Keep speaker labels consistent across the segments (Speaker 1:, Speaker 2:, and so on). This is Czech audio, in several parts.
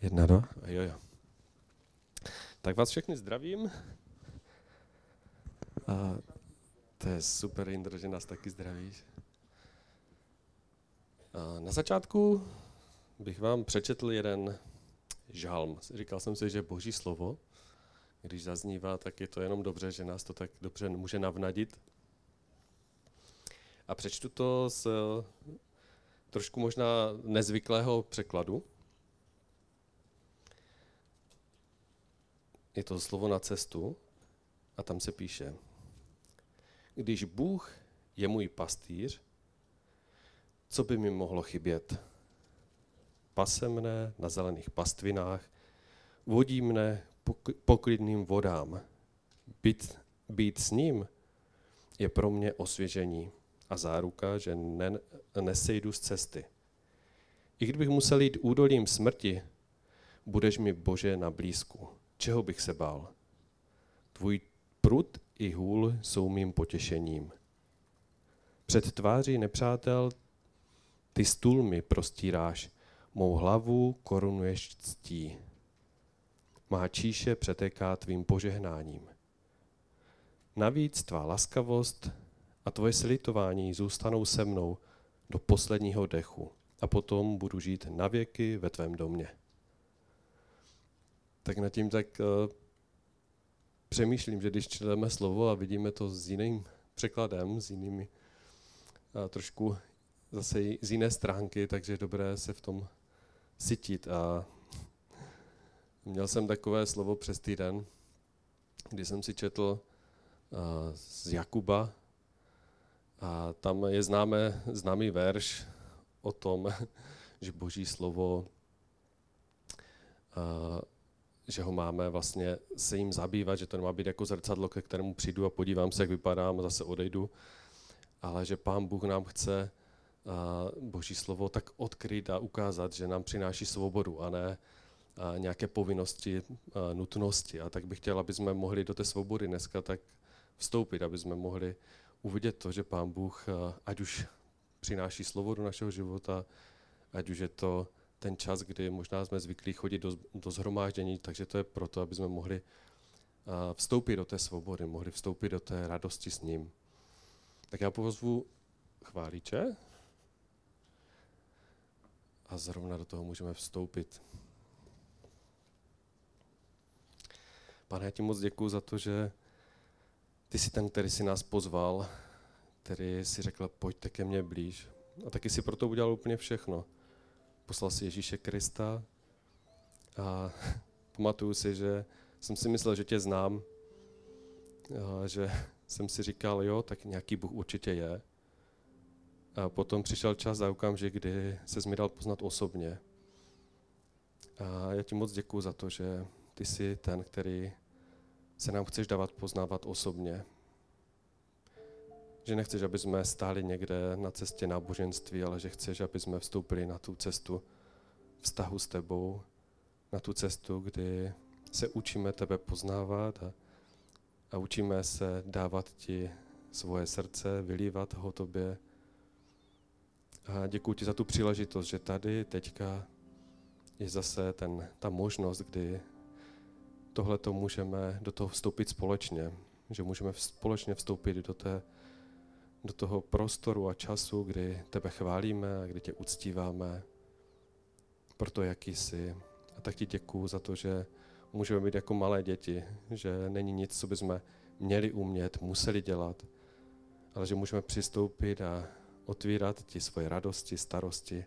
Speaker 1: Jedna, dva. Jo, jo. Tak vás všechny zdravím. A to je super, Indro, že nás taky zdravíš. A na začátku bych vám přečetl jeden žalm. Říkal jsem si, že boží slovo, když zaznívá, tak je to jenom dobře, že nás to tak dobře může navnadit. A přečtu to z trošku možná nezvyklého překladu. Je to slovo na cestu a tam se píše, když Bůh je můj pastýř, co by mi mohlo chybět? Pase mne na zelených pastvinách, vodí mne poklidným vodám. Být, být s ním je pro mě osvěžení a záruka, že ne, nesejdu z cesty. I kdybych musel jít údolím smrti, budeš mi Bože na blízku. Čeho bych se bál? Tvůj prut i hůl jsou mým potěšením. Před tváří nepřátel ty stůl mi prostíráš, mou hlavu korunuješ ctí. Má číše přetéká tvým požehnáním. Navíc tvá laskavost a tvoje slitování zůstanou se mnou do posledního dechu a potom budu žít navěky ve tvém domě. Tak nad tím tak uh, přemýšlím, že když čteme slovo a vidíme to s jiným překladem, s jinými uh, trošku zase z jiné stránky, takže je dobré se v tom sytit. A měl jsem takové slovo přes týden, kdy jsem si četl uh, z Jakuba, a tam je známé, známý verš o tom, že boží slovo, že ho máme vlastně se jim zabývat, že to nemá být jako zrcadlo, ke kterému přijdu a podívám se, jak vypadám a zase odejdu, ale že pán Bůh nám chce boží slovo tak odkryt a ukázat, že nám přináší svobodu a ne nějaké povinnosti, nutnosti. A tak bych chtěl, aby jsme mohli do té svobody dneska tak vstoupit, aby jsme mohli uvidět to, že Pán Bůh, ať už přináší slovo do našeho života, ať už je to ten čas, kdy možná jsme zvyklí chodit do, do zhromáždění, takže to je proto, aby jsme mohli vstoupit do té svobody, mohli vstoupit do té radosti s ním. Tak já pozvu chválíče a zrovna do toho můžeme vstoupit. Pane, já ti moc děkuji za to, že ty jsi ten, který si nás pozval, který si řekl, pojďte ke mně blíž. A taky si proto udělal úplně všechno. Poslal si Ježíše Krista a pamatuju si, že jsem si myslel, že tě znám, a že jsem si říkal, jo, tak nějaký Bůh určitě je. A potom přišel čas a okamžik, kdy se mi dal poznat osobně. A já ti moc děkuji za to, že ty jsi ten, který se nám chceš dávat poznávat osobně. Že nechceš, aby jsme stáli někde na cestě náboženství, ale že chceš, aby jsme vstoupili na tu cestu vztahu s tebou, na tu cestu, kdy se učíme tebe poznávat a, a učíme se dávat ti svoje srdce, vylívat ho tobě. A děkuji ti za tu příležitost, že tady teďka je zase ten, ta možnost, kdy tohle to můžeme do toho vstoupit společně, že můžeme společně vstoupit do, té, do toho prostoru a času, kdy tebe chválíme a kdy tě uctíváme pro to, jaký jsi. A tak ti děkuju za to, že můžeme být jako malé děti, že není nic, co bychom měli umět, museli dělat, ale že můžeme přistoupit a otvírat ti svoje radosti, starosti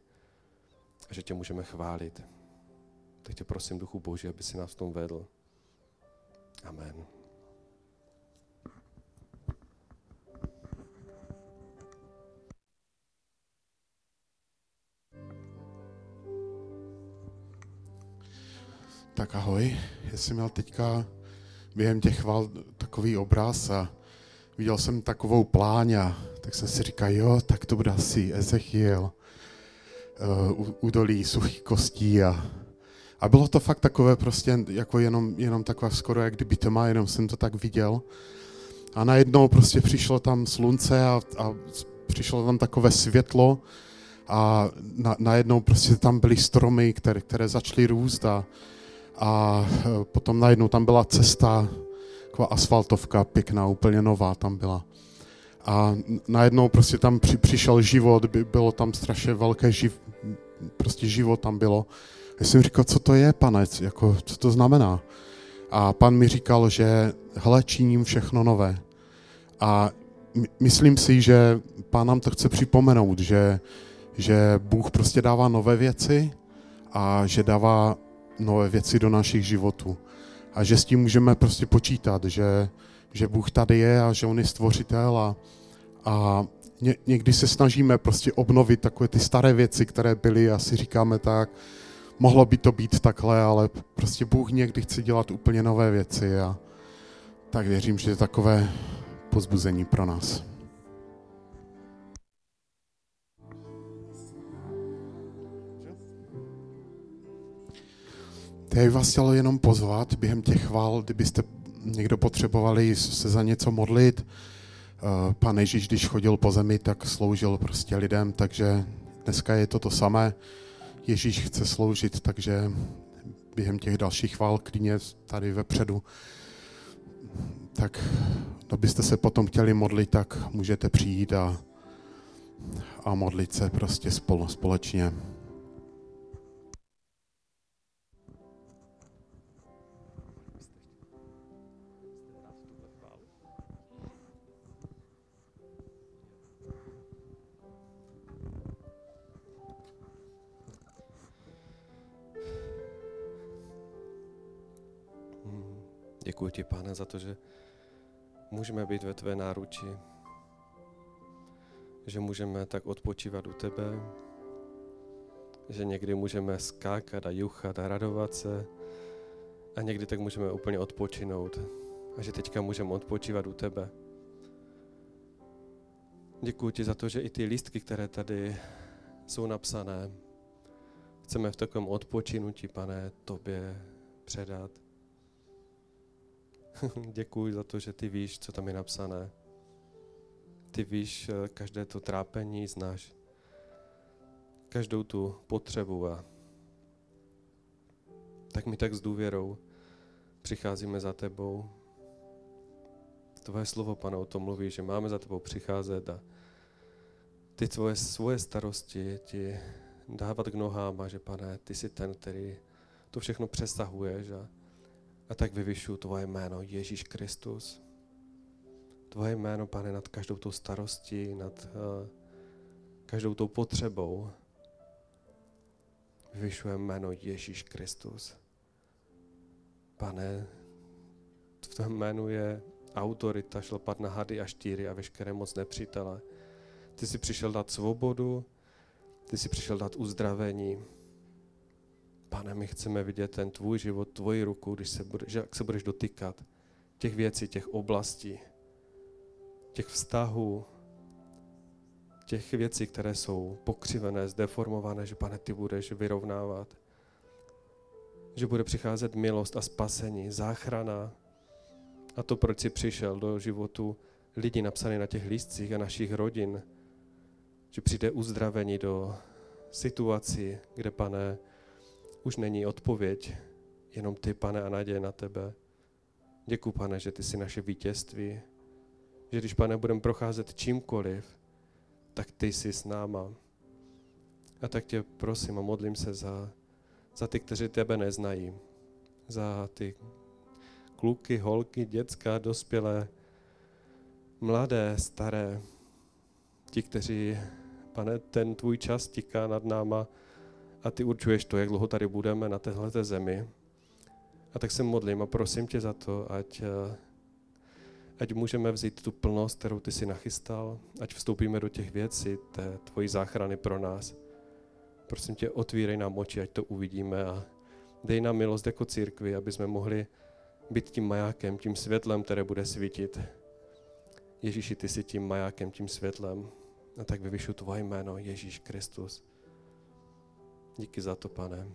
Speaker 1: a že tě můžeme chválit. Tak tě prosím, Duchu Boží, aby si nás v tom vedl. Amen.
Speaker 2: Tak ahoj, já jsem měl teďka během těch chval takový obraz a viděl jsem takovou pláň a tak jsem si říkal, jo, tak to bude asi Ezechiel, uh, údolí suchých kostí a a bylo to fakt takové prostě jako jenom, jenom taková skoro jak kdyby to má, jenom jsem to tak viděl. A najednou prostě přišlo tam slunce a, a přišlo tam takové světlo a na, najednou prostě tam byly stromy, které, které začaly růst a, a e, potom najednou tam byla cesta, taková asfaltovka pěkná, úplně nová tam byla. A najednou prostě tam při, přišel život, by, bylo tam strašně velké živ, prostě život tam bylo. A jsem říkal, co to je, pane, jako, co to znamená? A pan mi říkal, že hele, činím všechno nové. A myslím si, že pán nám to chce připomenout, že, že Bůh prostě dává nové věci a že dává nové věci do našich životů. A že s tím můžeme prostě počítat, že, že Bůh tady je a že On je stvořitel a, a ně, někdy se snažíme prostě obnovit takové ty staré věci, které byly a si říkáme tak, mohlo by to být takhle, ale prostě Bůh někdy chce dělat úplně nové věci a tak věřím, že je takové pozbuzení pro nás. Já bych vás chtěl jenom pozvat během těch chval, kdybyste někdo potřebovali se za něco modlit. Eh, Pan Ježíš, když chodil po zemi, tak sloužil prostě lidem, takže dneska je to to samé. Ježíš chce sloužit, takže během těch dalších chval klidně tady vepředu. Tak abyste se potom chtěli modlit, tak můžete přijít a, a modlit se prostě spolu, společně.
Speaker 1: Děkuji ti, pane, za to, že můžeme být ve tvé náruči, že můžeme tak odpočívat u tebe, že někdy můžeme skákat a juchat a radovat se a někdy tak můžeme úplně odpočinout a že teďka můžeme odpočívat u tebe. Děkuji ti za to, že i ty lístky, které tady jsou napsané, chceme v takovém odpočinutí, pane, tobě předat. Děkuji za to, že ty víš, co tam je napsané. Ty víš eh, každé to trápení, znáš každou tu potřebu a tak my tak s důvěrou přicházíme za tebou. Tvoje slovo, pane, o tom mluví, že máme za tebou přicházet a ty tvoje svoje starosti ti dávat k nohám a že, pane, ty jsi ten, který to všechno přesahuješ a a tak vyvyšuju tvoje jméno, Ježíš Kristus. Tvoje jméno, pane, nad každou tou starostí, nad uh, každou tou potřebou. Vyvyšuje jméno Ježíš Kristus. Pane, v tom jménu je autorita šlapat na hady a štíry a veškeré moc nepřítele. Ty jsi přišel dát svobodu, ty jsi přišel dát uzdravení, Pane, my chceme vidět ten tvůj život, tvoji ruku, když se bude, že jak se budeš dotýkat těch věcí, těch oblastí, těch vztahů, těch věcí, které jsou pokřivené, zdeformované, že pane, ty budeš vyrovnávat. Že bude přicházet milost a spasení, záchrana. A to, proč jsi přišel do životu lidí napsaný na těch lístcích a našich rodin, že přijde uzdravení do situací, kde, pane, už není odpověď, jenom ty, pane, a naděje na tebe. Děkuji, pane, že ty jsi naše vítězství, že když, pane, budeme procházet čímkoliv, tak ty jsi s náma. A tak tě prosím a modlím se za, za ty, kteří tebe neznají, za ty kluky, holky, děcka, dospělé, mladé, staré, ti, kteří, pane, ten tvůj čas tiká nad náma, a ty určuješ to, jak dlouho tady budeme na téhle zemi. A tak se modlím a prosím tě za to, ať, eh, ať můžeme vzít tu plnost, kterou ty si nachystal, ať vstoupíme do těch věcí, té tvojí záchrany pro nás. Prosím tě, otvírej nám oči, ať to uvidíme a dej nám milost jako církvi, aby jsme mohli být tím majákem, tím světlem, které bude svítit. Ježíši, ty jsi tím majákem, tím světlem. A tak vyvyšu tvoje jméno, Ježíš Kristus. Díky za to, pane.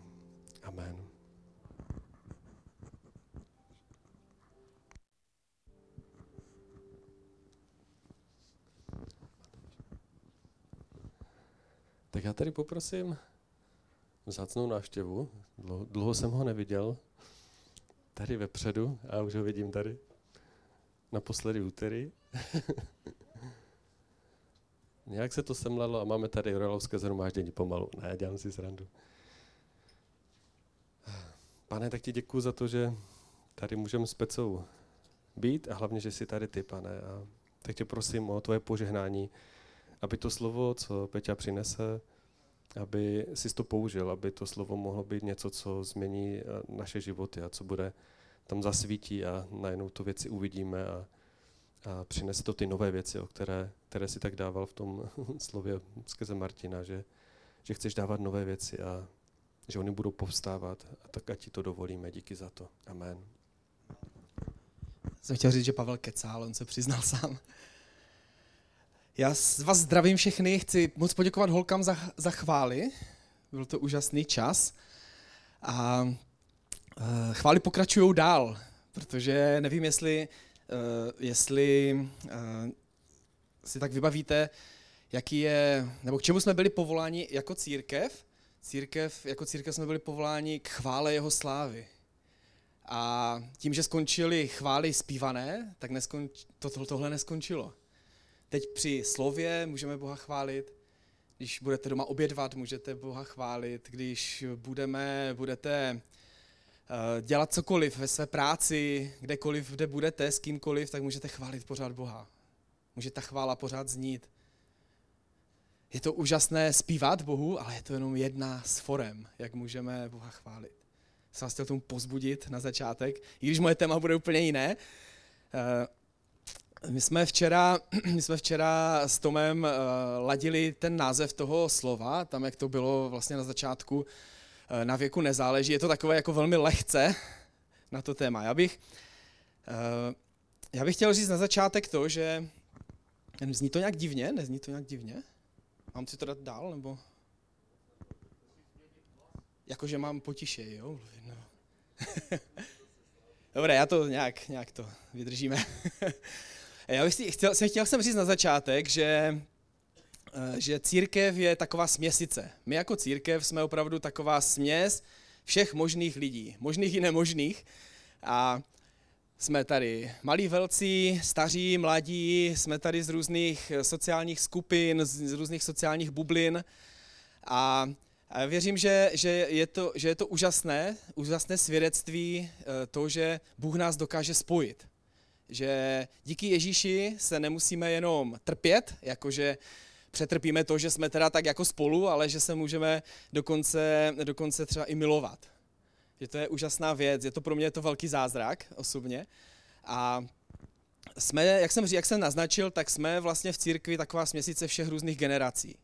Speaker 1: Amen. Tak já tady poprosím vzácnou návštěvu. Dlouho, dlouho jsem ho neviděl. Tady vepředu, a už ho vidím tady. Naposledy úterý. Nějak se to semlalo a máme tady Rojalovské zhromáždění pomalu. Ne, dělám si srandu. Pane, tak ti děkuji za to, že tady můžeme s Pecou být a hlavně, že jsi tady ty, pane. A tak tě prosím o tvoje požehnání, aby to slovo, co Peťa přinese, aby si to použil, aby to slovo mohlo být něco, co změní naše životy a co bude tam zasvítí a najednou to věci uvidíme a, a přinese to ty nové věci, o které, které si tak dával v tom slově skrze Martina, že, že chceš dávat nové věci a že oni budou povstávat a tak ať ti to dovolíme. Díky za to. Amen.
Speaker 3: Jsem chtěl říct, že Pavel kecá, ale on se přiznal sám. Já vás zdravím všechny, chci moc poděkovat holkám za, za chvály. Byl to úžasný čas. A uh, chvály pokračují dál, protože nevím, jestli, jestli uh, si tak vybavíte, jaký je, nebo k čemu jsme byli povoláni jako církev. Církev, jako církev jsme byli povoláni k chvále jeho slávy. A tím, že skončily chvály zpívané, tak neskonč, to, tohle neskončilo. Teď při slově můžeme Boha chválit, když budete doma obědvat, můžete Boha chválit, když budeme, budete dělat cokoliv ve své práci, kdekoliv, kde budete, s kýmkoliv, tak můžete chválit pořád Boha. Může ta chvála pořád znít. Je to úžasné zpívat Bohu, ale je to jenom jedna z forem, jak můžeme Boha chválit. Jsem vás chtěl tomu pozbudit na začátek, i když moje téma bude úplně jiné. Uh, my jsme včera, my jsme včera s Tomem uh, ladili ten název toho slova, tam jak to bylo vlastně na začátku, na věku nezáleží. Je to takové jako velmi lehce na to téma. Já bych, uh, já bych chtěl říct na začátek to, že zní to nějak divně, nezní to nějak divně? Mám si to dát dál, nebo? Jakože mám potiše, jo? No. Dobré, já to nějak, nějak to vydržíme. Já bych si, chtěl, jsem, chtěl jsem říct na začátek, že, eh, že církev je taková směsice. My jako církev jsme opravdu taková směs všech možných lidí, možných i nemožných. A jsme tady malí velcí, staří, mladí, jsme tady z různých sociálních skupin, z různých sociálních bublin. A a věřím, že, že, je to, že je to úžasné, úžasné svědectví eh, to, že Bůh nás dokáže spojit že díky Ježíši se nemusíme jenom trpět, jakože přetrpíme to, že jsme teda tak jako spolu, ale že se můžeme dokonce, dokonce třeba i milovat. Že to je úžasná věc, je to pro mě to velký zázrak osobně. A jsme, jak jsem, jak jsem naznačil, tak jsme vlastně v církvi taková směsice všech různých generací.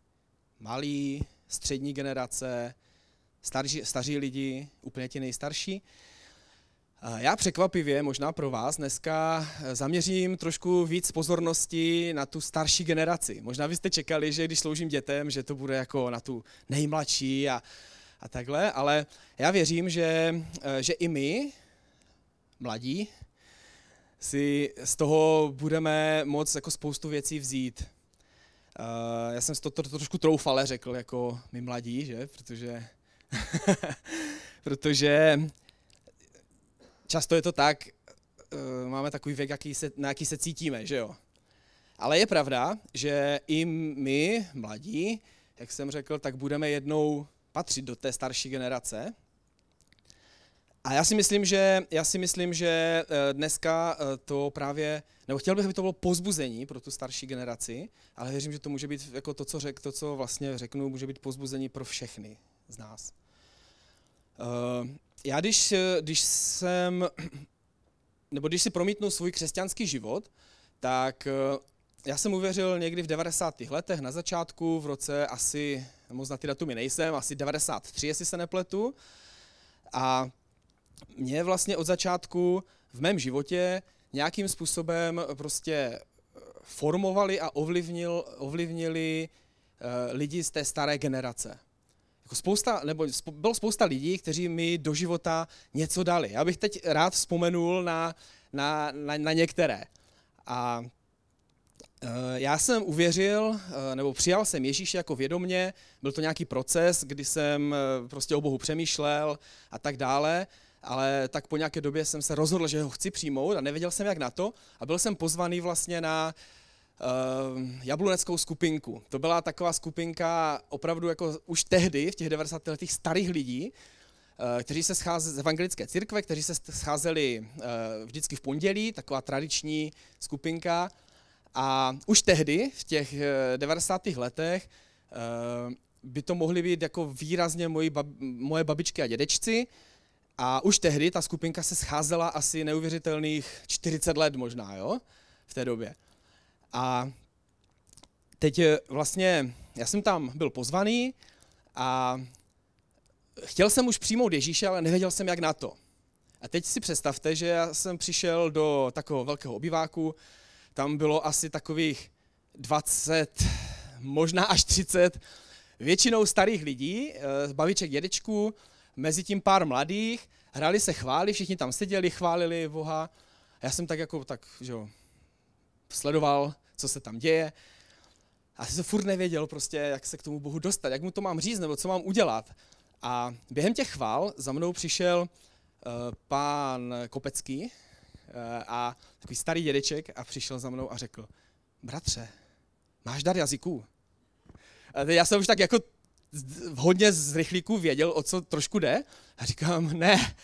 Speaker 3: Malí, střední generace, starší, staří lidi, úplně ti nejstarší. Já překvapivě, možná pro vás, dneska eh, zaměřím trošku víc pozornosti na tu starší generaci. Možná byste čekali, že když sloužím dětem, že to bude jako na tu nejmladší a, a takhle, ale já věřím, že, eh, že i my, mladí, si z toho budeme moc jako spoustu věcí vzít. Eh, já jsem to, to, to trošku troufale řekl, jako my mladí, že? Protože, protože často je to tak, eh, máme takový věk, jaký se, na jaký se cítíme, že jo. Ale je pravda, že i my, mladí, jak jsem řekl, tak budeme jednou patřit do té starší generace. A já si myslím, že, já si myslím, že eh, dneska eh, to právě, nebo chtěl bych, aby to bylo pozbuzení pro tu starší generaci, ale věřím, že to může být jako to, co, řek, to, co vlastně řeknu, může být pozbuzení pro všechny z nás já když, když jsem, nebo když si promítnu svůj křesťanský život, tak eh, já jsem uvěřil někdy v 90. letech, na začátku, v roce asi, moc na ty datumy nejsem, asi 93, jestli se nepletu. A mě vlastně od začátku v mém životě nějakým způsobem prostě eh, formovali a ovlivnil, ovlivnili lidi z té staré generace spousta, nebo bylo spousta lidí, kteří mi do života něco dali. Já bych teď rád vzpomenul na, na, na, na některé. A Eh, já jsem uvěřil, eh, nebo přijal jsem Ježíše jako vědomně, byl to nějaký proces, kdy jsem eh, prostě o Bohu přemýšlel a tak dále, ale tak po nějaké době jsem se rozhodl, že ho chci přijmout a nevěděl jsem, jak na to a byl jsem pozvaný vlastně na jabluneckou skupinku. To byla taková skupinka opravdu jako už tehdy, v těch 90. letech starých lidí, kteří se scházeli z evangelické církve, kteří se scházeli vždycky v pondělí, taková tradiční skupinka. A už tehdy, v těch 90. letech, by to mohly být jako výrazně moji moje babičky a dědečci. A už tehdy ta skupinka se scházela asi neuvěřitelných 40 let možná, jo, v té době. A teď vlastně, já jsem tam byl pozvaný a chtěl jsem už přijmout Ježíše, ale nevěděl jsem, jak na to. A teď si představte, že já jsem přišel do takového velkého obyváku, tam bylo asi takových 20, možná až 30, většinou starých lidí, eh, babiček, dědečků, mezi tím pár mladých, hráli se chvály, všichni tam seděli, chválili Boha. Já jsem tak jako tak, že jo, sledoval, co se tam děje. A jsem se furt nevěděl prostě, jak se k tomu Bohu dostat, jak mu to mám říct, nebo co mám udělat. A během těch chvál za mnou přišel uh, pán Kopecký uh, a takový starý dědeček a přišel za mnou a řekl, bratře, máš dar jazyků? A já jsem už tak jako hodně z rychlíků věděl, o co trošku jde. A říkám, ne,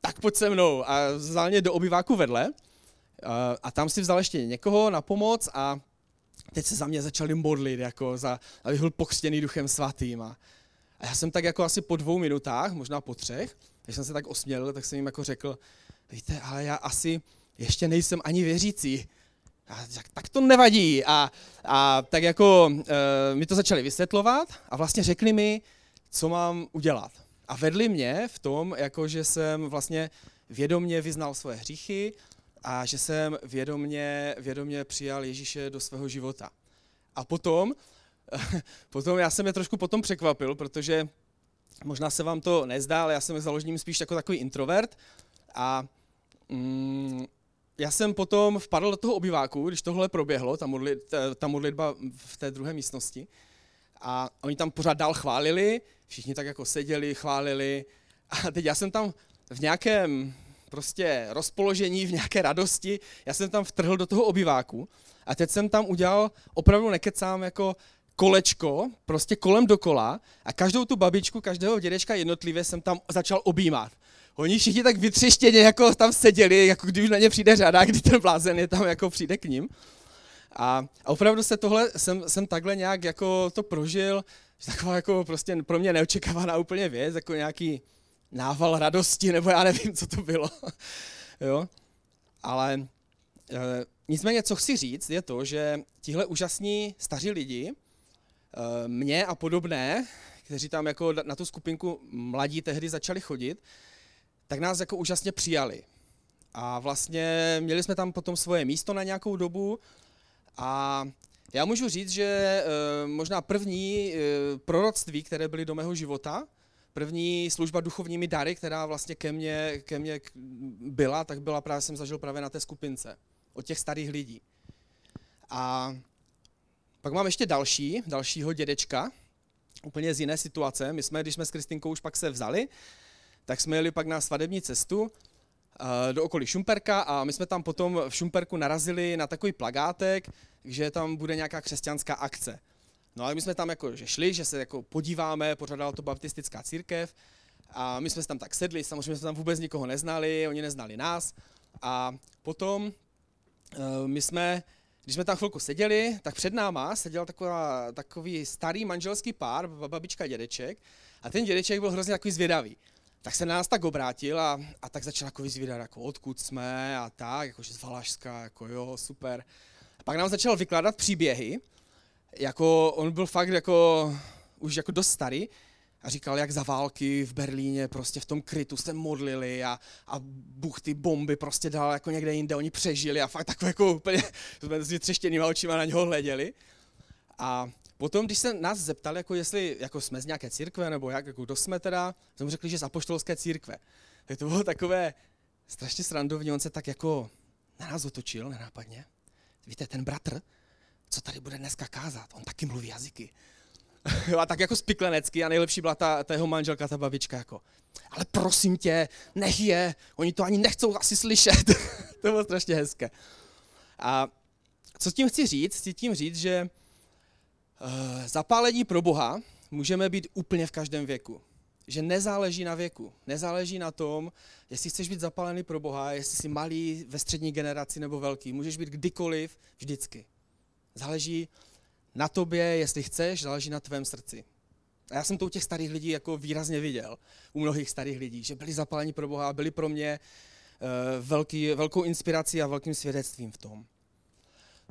Speaker 3: tak pojď se mnou. A vzal mě do obyváku vedle. A, tam si vzal ještě někoho na pomoc a teď se za mě začali modlit, jako za, abych byl pokřtěný duchem svatým. A, a já jsem tak jako asi po dvou minutách, možná po třech, když jsem se tak osmělil, tak jsem jim jako řekl, víte, ale já asi ještě nejsem ani věřící. A tak, tak to nevadí. A, a tak jako e, mi to začali vysvětlovat a vlastně řekli mi, co mám udělat. A vedli mě v tom, jako že jsem vlastně vědomně vyznal svoje hříchy a že jsem vědomně, vědomně přijal Ježíše do svého života. A potom, potom já jsem je trošku potom překvapil, protože možná se vám to nezdá, ale já jsem založením spíš jako takový introvert a mm, já jsem potom vpadl do toho obyváku, když tohle proběhlo, ta, modli, ta modlitba v té druhé místnosti. A oni tam pořád dál chválili, všichni tak jako seděli, chválili. A teď já jsem tam v nějakém prostě rozpoložení, v nějaké radosti, já jsem tam vtrhl do toho obyváku a teď jsem tam udělal, opravdu nekecám, jako kolečko, prostě kolem dokola a každou tu babičku, každého dědečka jednotlivě jsem tam začal objímat. Oni všichni tak vytřeštěně jako tam seděli, jako když na ně přijde řada, kdy ten blázen je tam jako přijde k ním. A, a opravdu se tohle, jsem, jsem takhle nějak jako to prožil, taková jako prostě pro mě neočekávaná úplně věc, jako nějaký nával radosti, nebo já nevím, co to bylo. jo? Ale e, nicméně, co chci říct, je to, že tihle úžasní staří lidi, e, mě a podobné, kteří tam jako na tu skupinku mladí tehdy začali chodit, tak nás jako úžasně přijali. A vlastně měli jsme tam potom svoje místo na nějakou dobu a já můžu říct, že e, možná první e, proroctví, které byly do mého života, první služba duchovními dary, která vlastně ke mně, ke mně byla, tak byla právě, jsem zažil právě na té skupince od těch starých lidí. A pak mám ještě další, dalšího dědečka, úplně z jiné situace. My jsme, když jsme s Kristinkou už pak se vzali, tak jsme jeli pak na svadební cestu eh, do okolí Šumperka a my jsme tam potom v Šumperku narazili na takový plagátek, že tam bude nějaká křesťanská akce. No ale my jsme tam jako, že šli, že se jako podíváme, pořádala to baptistická církev a my jsme se tam tak sedli, samozřejmě jsme tam vůbec nikoho neznali, oni neznali nás. A potom eh, my jsme, když jsme tam chvilku seděli, tak před náma seděl taková, takový starý manželský pár, babička a dědeček. A ten dědeček byl hrozně takový zvědavý. Tak se na nás tak obrátil a, a tak začal jako vyzvídat, jako odkud jsme a tak, jakože z Valašska, jako jo, super. A pak nám začal vykládat příběhy, jako on byl fakt jako, už jako dost starý, a říkal, jak za války v Berlíně prostě v tom krytu se modlili a, a Bůh ty bomby prostě dal jako někde jinde, oni přežili a fakt takové jako úplně, jsme s vytřeštěnýma očima na něho hleděli. A Potom, když se nás zeptali, jako jestli jako jsme z nějaké církve, nebo jak, jako kdo jsme teda, jsme řekli, že z apoštolské církve. Tak to bylo takové strašně srandovní, on se tak jako na nás otočil nenápadně. Víte, ten bratr, co tady bude dneska kázat? On taky mluví jazyky. a tak jako spiklenecky a nejlepší byla ta, ta jeho manželka, ta babička jako, ale prosím tě, nech je, oni to ani nechcou asi slyšet. to bylo strašně hezké. A co tím chci říct? Chci tím říct, že uh, zapálení pro Boha můžeme být úplně v každém věku. Že nezáleží na věku, nezáleží na tom, jestli chceš být zapálený pro Boha, jestli jsi malý ve střední generaci nebo velký. Můžeš být kdykoliv, vždycky. Záleží na tobě, jestli chceš, záleží na tvém srdci. A já jsem to u těch starých lidí jako výrazně viděl, u mnohých starých lidí, že byli zapálení pro Boha a byli pro mě uh, velký, velkou inspirací a velkým svědectvím v tom.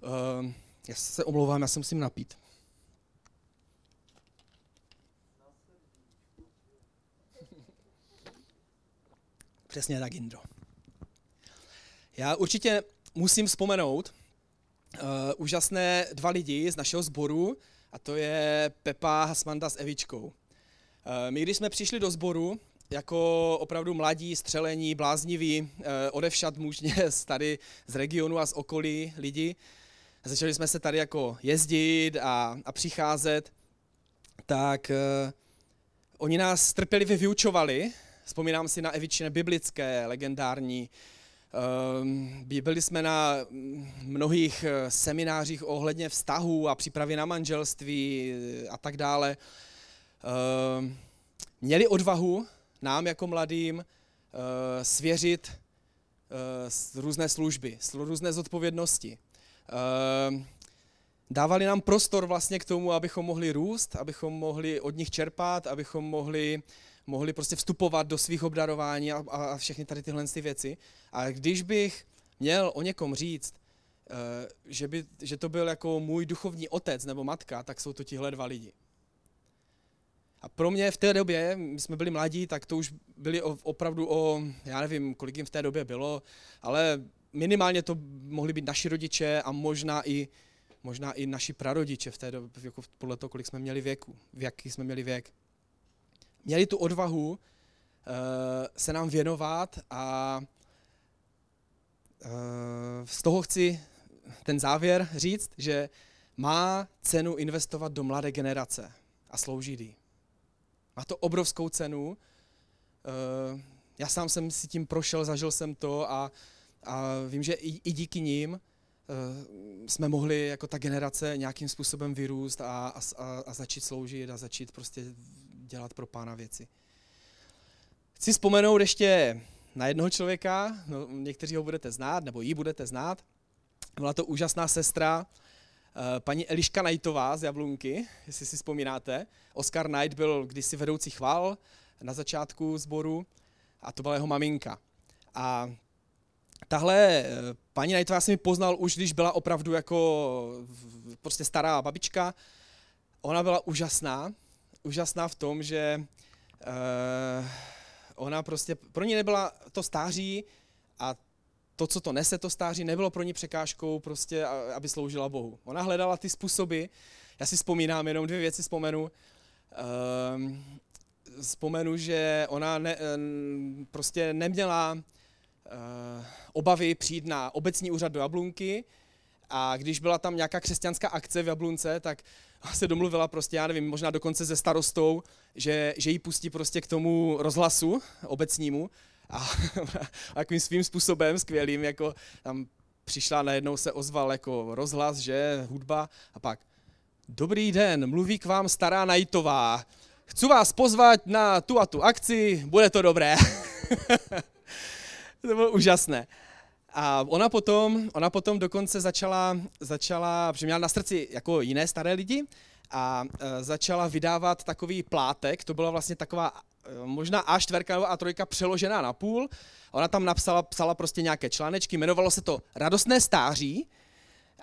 Speaker 3: Uh, já se omlouvám, já se musím napít. Přesně tak, Indro. Já určitě musím vzpomenout uh, úžasné dva lidi z našeho sboru, a to je Pepa Hasmanda s Evičkou. Uh, my, když jsme přišli do sboru, jako opravdu mladí, střelení, blázniví, uh, odevšad mužně z tady z regionu a z okolí lidi, začali jsme se tady jako jezdit a, a přicházet, tak uh, oni nás trpělivě vyučovali, vzpomínám si na Evičine biblické, legendární, byli jsme na mnohých eh, seminářích ohledně vztahů a přípravy na manželství eh, a tak dále. Ehm, měli odvahu nám jako mladým eh, svěřit různé služby, různé zodpovědnosti. Ehm, dávali nám prostor vlastně k tomu, abychom mohli růst, abychom mohli od nich čerpat, abychom mohli mohli prostě vstupovat do svých obdarování a, a všechny tady tyhle ty věci. A když bych měl o někom říct, eh, že, by, že to byl jako můj duchovní otec nebo matka, tak jsou to tihle dva lidi. A pro mě v té době, my jsme byli mladí, tak to už byli opravdu o, já nevím, kolik jim v té době bylo, ale minimálně to mohli být naši rodiče a možná i, možná i naši prarodiče v té době, jako podle toho, kolik jsme měli věku, v jaký jsme měli věk měli tu odvahu uh, se nám věnovat a uh, z toho chci ten závěr říct, že má cenu investovat do mladé generace a sloužit jí. Má to obrovskou cenu. Uh, já sám jsem si tím prošel, zažil jsem to a, a vím, že i, i díky ním jsme mohli jako ta generace nějakým způsobem vyrůst a, a, a začít sloužit a začít prostě dělat pro pána věci. Chci vzpomenout ještě na jednoho člověka, no, někteří ho budete znát, nebo ji budete znát. Byla to úžasná sestra, eh, paní Eliška Knightová z Jablunky, jestli si vzpomínáte. Oscar Knight byl kdysi vedoucí chval na začátku sboru a to byla jeho maminka. A tahle eh, paní Knightová jsem mi poznal už, když byla opravdu jako prostě stará babička. Ona byla úžasná, úžasná v tom, že uh, ona prostě, pro ní nebyla to stáří a to, co to nese, to stáří, nebylo pro ní překážkou prostě, aby sloužila Bohu. Ona hledala ty způsoby, já si vzpomínám, jenom dvě věci vzpomenu. Uh, vzpomenu, že ona ne, prostě neměla uh, obavy přijít na obecní úřad do Jablunky a když byla tam nějaká křesťanská akce v Jablunce, tak se domluvila prostě, já nevím, možná dokonce se starostou, že, že jí pustí prostě k tomu rozhlasu obecnímu a, a takovým svým způsobem skvělým, jako tam přišla, najednou se ozval jako rozhlas, že hudba a pak Dobrý den, mluví k vám stará Najtová. Chci vás pozvat na tu a tu akci, bude to dobré. to bylo úžasné. A ona potom, ona potom dokonce začala, začala, protože měla na srdci jako jiné staré lidi, a e, začala vydávat takový plátek, to byla vlastně taková e, možná A čtverka nebo A trojka přeložená na půl. Ona tam napsala, psala prostě nějaké článečky, jmenovalo se to Radostné stáří,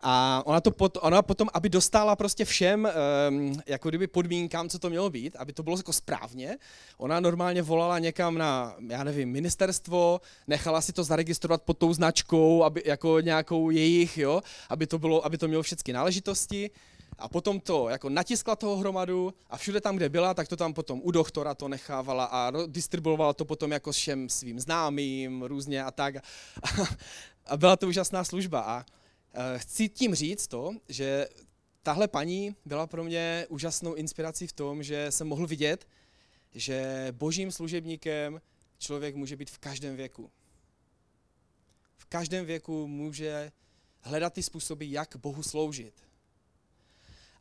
Speaker 3: a ona, to pot, ona potom, aby dostala prostě všem um, jako kdyby podmínkám, co to mělo být, aby to bylo jako správně, ona normálně volala někam na, já nevím, ministerstvo, nechala si to zaregistrovat pod tou značkou, aby, jako nějakou jejich, jo, aby to, bylo, aby to mělo všechny náležitosti. A potom to jako natiskla toho hromadu a všude tam, kde byla, tak to tam potom u doktora to nechávala a distribuovala to potom jako všem svým známým různě a tak. A, a byla to úžasná služba. A chci tím říct to, že tahle paní byla pro mě úžasnou inspirací v tom, že jsem mohl vidět, že božím služebníkem člověk může být v každém věku. V každém věku může hledat ty způsoby, jak Bohu sloužit.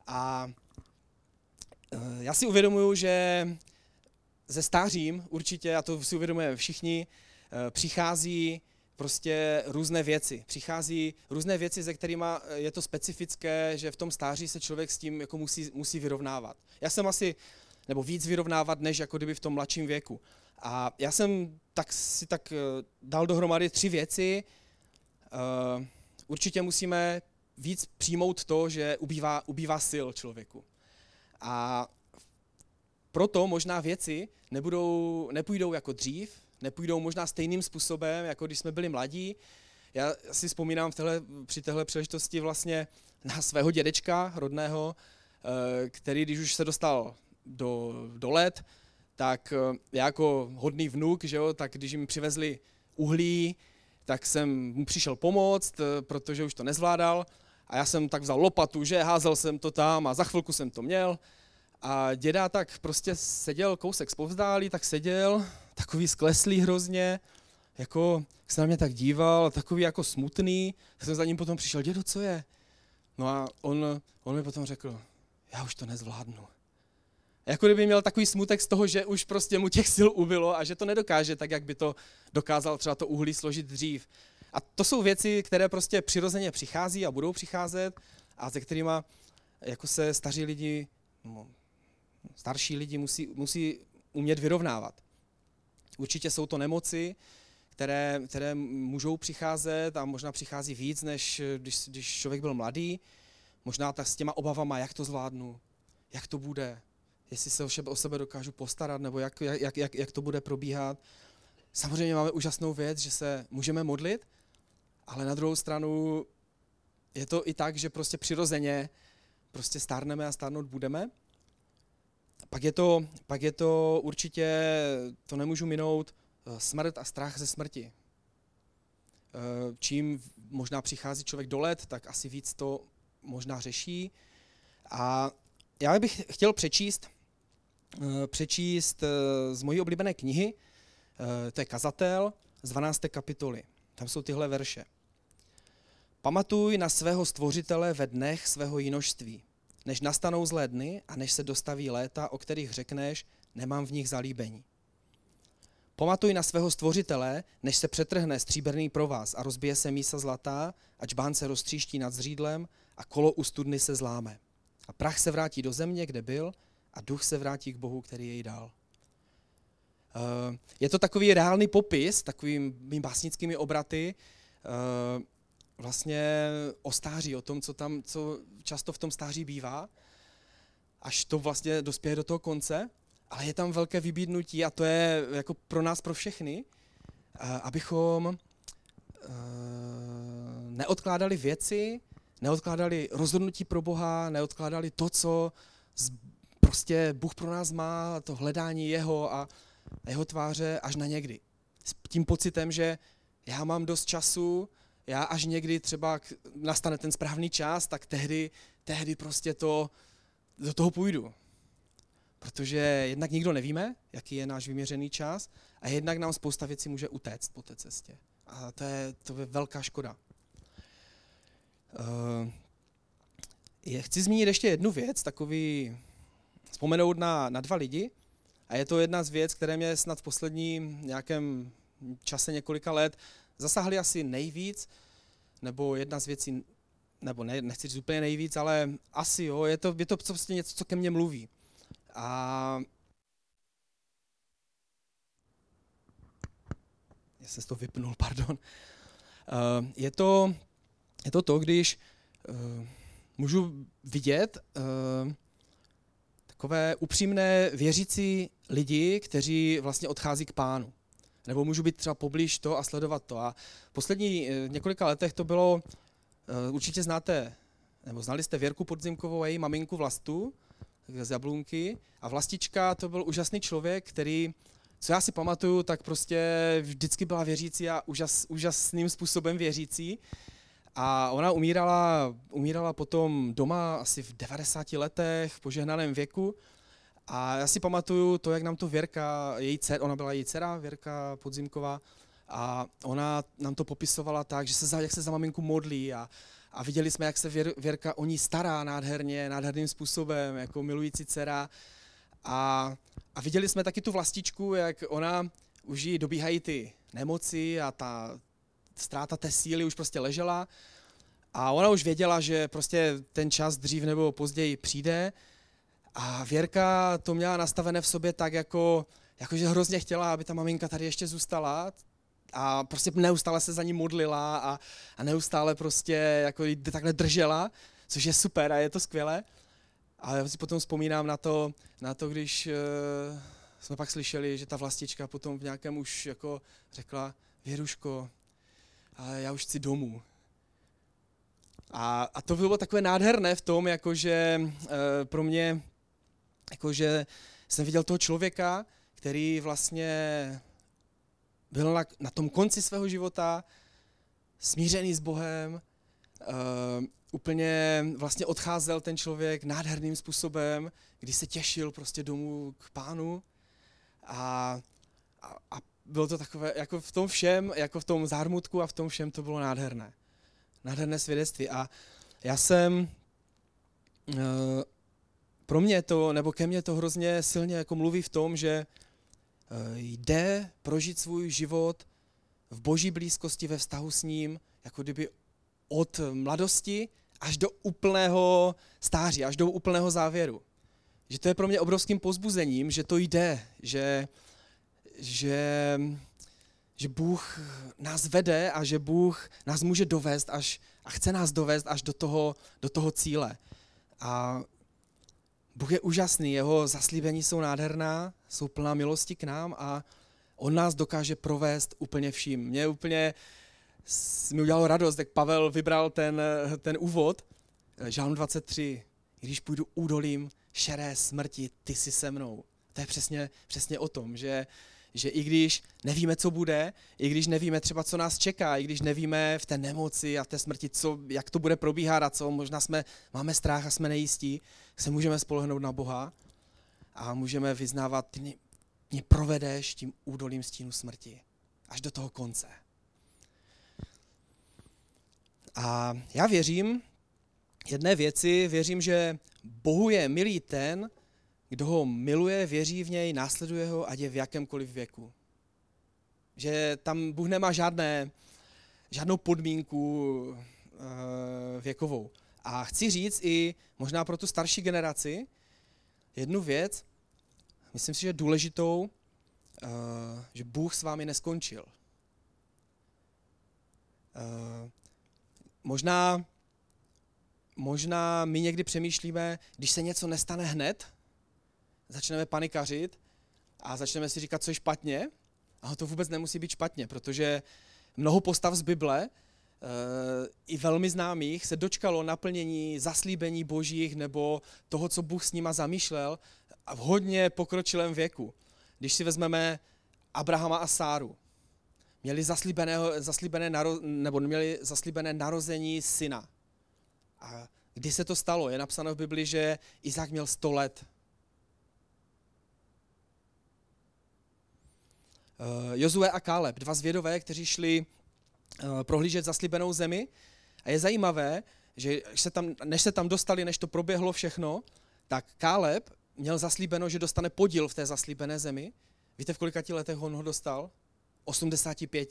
Speaker 3: A eh, já si uvědomuju, že ze stářím určitě, a to si uvědomujeme všichni, eh, přichází prostě různé věci. Přichází různé věci, ze kterými je to specifické, že v tom stáří se člověk s tím jako musí, musí vyrovnávat. Já jsem asi, nebo víc vyrovnávat, než jako kdyby v tom mladším věku. A já jsem tak si tak eh, dal dohromady tři věci. Uh, určitě musíme víc přijmout to, že ubývá, ubývá sil člověku. A proto možná věci nebudou, nepůjdou jako dřív, nepůjdou možná stejným způsobem, jako když jsme byli mladí. Já si vzpomínám v téhle, při téhle příležitosti vlastně na svého dědečka rodného, eh, který když už se dostal do, do let, tak eh, já jako hodný vnuk, že jo, tak když mi přivezli uhlí, tak jsem mu přišel pomoct, eh, protože už to nezvládal. A já jsem tak vzal lopatu, že házel jsem to tam a za chvilku jsem to měl. A děda tak prostě seděl kousek zpovzdálí, tak seděl, takový skleslý hrozně, jako se na mě tak díval, takový jako smutný, tak jsem za ním potom přišel, dědo, co je? No a on, on mi potom řekl, já už to nezvládnu. Jako kdyby měl takový smutek z toho, že už prostě mu těch sil ubylo a že to nedokáže tak, jak by to dokázal třeba to uhlí složit dřív. A to jsou věci, které prostě přirozeně přichází a budou přicházet a se kterými jako se staří lidi, no, starší lidi musí, musí umět vyrovnávat. Určitě jsou to nemoci, které, které můžou přicházet a možná přichází víc, než když, když člověk byl mladý. Možná tak s těma obavama, jak to zvládnu, jak to bude, jestli se o sebe, o sebe dokážu postarat, nebo jak, jak, jak, jak to bude probíhat. Samozřejmě máme úžasnou věc, že se můžeme modlit, ale na druhou stranu je to i tak, že prostě přirozeně prostě stárneme a stárnout budeme. Pak je to, pak je to určitě, to nemůžu minout, eh, smrt a strach ze smrti. Eh, čím možná přichází člověk do let, tak asi víc to možná řeší. A já bych chtěl přečíst, eh, přečíst z mojí oblíbené knihy, to je Kazatel z 12. kapitoly. Tam jsou tyhle verše. Pamatuj na svého stvořitele ve dnech svého jinožství než nastanou zlé dny a než se dostaví léta, o kterých řekneš, nemám v nich zalíbení. Pamatuj na svého stvořitele, než se přetrhne stříbrný provaz a rozbije se mísa zlatá, ať bán se roztříští nad zřídlem a kolo u studny se zláme. A prach se vrátí do země, kde byl, a duch se vrátí k Bohu, který jej dal. Eh, je to takový reálný popis, takovými básnickými obraty, eh, vlastně o stáří, o tom, co tam, co často v tom stáří bývá, až to vlastně dospěje do toho konce, ale je tam velké vybídnutí a to je jako pro nás, pro všechny, abychom eh, neodkládali věci, neodkládali rozhodnutí pro Boha, neodkládali to, co prostě Bůh pro nás má, to hledání jeho a jeho tváře až na někdy. S tím pocitem, že já mám dost času, já až někdy třeba nastane ten správný čas, tak tehdy, tehdy prostě to, do toho půjdu. Protože jednak nikdo nevíme, jaký je náš vyměřený čas, a jednak nám spousta věcí může utéct po té cestě. A to je, to je velká škoda. Uh, je, chci zmínit ještě jednu věc, takový, vzpomenout na, na dva lidi, a je to jedna z věc, které mě snad v posledním nějakém čase několika let zasáhli asi nejvíc, nebo jedna z věcí, nebo ne, nechci říct úplně nejvíc, ale asi jo, je to, je to prostě něco, co ke mně mluví. A já jsem to vypnul, pardon. Uh, je, to, je to to, když uh, můžu vidět uh, takové upřímné věřící lidi, kteří vlastně odchází k pánu. Nebo můžu být třeba poblíž to a sledovat to. A v poslední eh, několika letech to bylo, eh, určitě znáte, nebo znali jste Věrku Podzimkovou a její maminku Vlastu z Jablunky. A Vlastička to byl úžasný člověk, který, co já si pamatuju, tak prostě vždycky byla věřící a úžas, úžasným způsobem věřící. A ona umírala, umírala potom doma asi v 90 letech, v požehnaném věku. A já si pamatuju to, jak nám to Věrka, její dcer, ona byla její dcera, Věrka Podzimková, a ona nám to popisovala tak, že se za, jak se za maminku modlí a, a viděli jsme, jak se Věr, Věrka o ní stará nádherně, nádherným způsobem, jako milující dcera. A, a viděli jsme taky tu vlastičku, jak ona, už jí dobíhají ty nemoci a ta ztráta té síly už prostě ležela. A ona už věděla, že prostě ten čas dřív nebo později přijde. A Věrka to měla nastavené v sobě tak, jako, jako že hrozně chtěla, aby ta maminka tady ještě zůstala, a prostě neustále se za ní modlila a, a neustále prostě jako takhle držela, což je super a je to skvělé. A já si potom vzpomínám na to, na to když uh, jsme pak slyšeli, že ta vlastička potom v nějakém už jako řekla, Věruško, ale já už chci domů. A, a to bylo takové nádherné v tom, jakože uh, pro mě, jakože jsem viděl toho člověka, který vlastně byl na, na tom konci svého života, smířený s Bohem, uh, úplně vlastně odcházel ten člověk nádherným způsobem, kdy se těšil prostě domů k pánu a, a, a bylo to takové, jako v tom všem, jako v tom zármutku a v tom všem to bylo nádherné. Nádherné svědectví. A já jsem, uh, pro mě to, nebo ke mně to hrozně silně jako mluví v tom, že Eh, jde prožít svůj život v boží blízkosti, ve vztahu s ním, jako kdyby od mladosti až do úplného stáří, až do úplného závěru. Že to je pro mě obrovským pozbuzením, že to jde, že, že, že Bůh nás vede a že Bůh nás může dovést až, a chce nás dovést až do toho, do toho cíle. A Bůh je úžasný, jeho zaslíbení jsou nádherná, jsou plná milosti k nám a on nás dokáže provést úplně vším. Mě úplně mi udělalo radost, jak Pavel vybral ten, ten úvod, Žálm 23, když půjdu údolím šeré smrti, ty jsi se mnou. To je přesně, přesně o tom, že že i když nevíme, co bude, i když nevíme třeba, co nás čeká, i když nevíme v té nemoci a v té smrti, co, jak to bude probíhat a co, možná jsme, máme strach a jsme nejistí, se můžeme spolehnout na Boha a můžeme vyznávat, ty mě, mě provedeš tím údolím stínu smrti až do toho konce. A já věřím jedné věci, věřím, že Bohu je milý ten, kdo ho miluje, věří v něj, následuje ho, ať je v jakémkoliv věku. Že tam Bůh nemá žádné, žádnou podmínku uh, věkovou. A chci říct i možná pro tu starší generaci jednu věc, myslím si, že důležitou, uh, že Bůh s vámi neskončil. Uh, možná, možná my někdy přemýšlíme, když se něco nestane hned, začneme panikařit a začneme si říkat, co je špatně. A to vůbec nemusí být špatně, protože mnoho postav z Bible, eh, i velmi známých, se dočkalo naplnění zaslíbení božích nebo toho, co Bůh s nima zamýšlel v hodně pokročilém věku. Když si vezmeme Abrahama a Sáru, měli zaslíbené, zaslíbené naro, nebo měli zaslíbené narození syna. A kdy se to stalo? Je napsáno v Bibli, že Izák měl 100 let, Jozue a Káleb, dva zvědové, kteří šli uh, prohlížet zaslíbenou zemi. A je zajímavé, že se tam, než se tam dostali, než to proběhlo všechno, tak Káleb měl zaslíbeno, že dostane podíl v té zaslíbené zemi. Víte, v kolika letech on ho dostal? 85.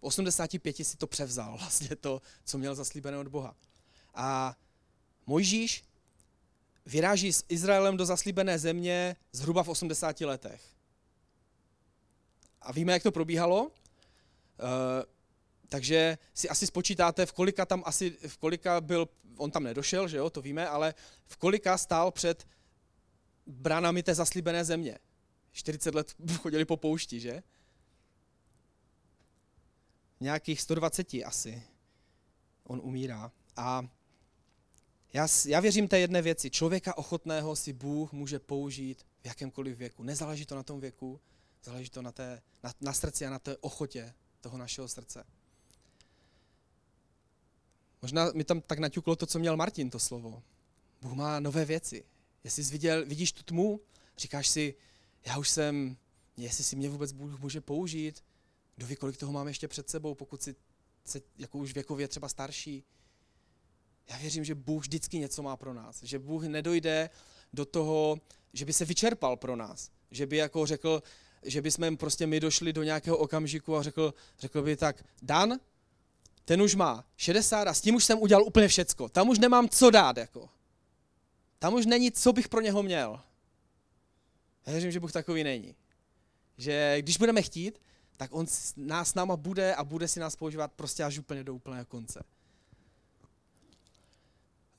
Speaker 3: 85 si to převzal, vlastně to, co měl zaslíbené od Boha. A Mojžíš vyráží s Izraelem do zaslíbené země zhruba v 80 letech. A víme, jak to probíhalo. Uh, takže si asi spočítáte, v kolika tam asi, v kolika byl, on tam nedošel, že jo, to víme, ale v kolika stál před bránami té zaslíbené země. 40 let chodili po poušti, že? Nějakých 120 asi. On umírá. A já, já věřím té jedné věci. Člověka ochotného si Bůh může použít v jakémkoliv věku. Nezáleží to na tom věku, Záleží to na, té, na, na srdci a na té ochotě toho našeho srdce. Možná mi tam tak naťuklo to, co měl Martin, to slovo. Bůh má nové věci. Jestli jsi viděl, vidíš tu tmu, říkáš si, já už jsem, jestli si mě vůbec Bůh může použít, kdo ví, kolik toho mám ještě před sebou, pokud si se, jako už věkově třeba starší. Já věřím, že Bůh vždycky něco má pro nás. Že Bůh nedojde do toho, že by se vyčerpal pro nás. Že by jako řekl, že by jsme prostě my došli do nějakého okamžiku a řekl, řekl by tak, Dan, ten už má 60 a s tím už jsem udělal úplně všecko. Tam už nemám co dát, jako. Tam už není, co bych pro něho měl. Já věřím, že Bůh takový není. Že když budeme chtít, tak on nás s náma bude a bude si nás používat prostě až úplně do úplného konce.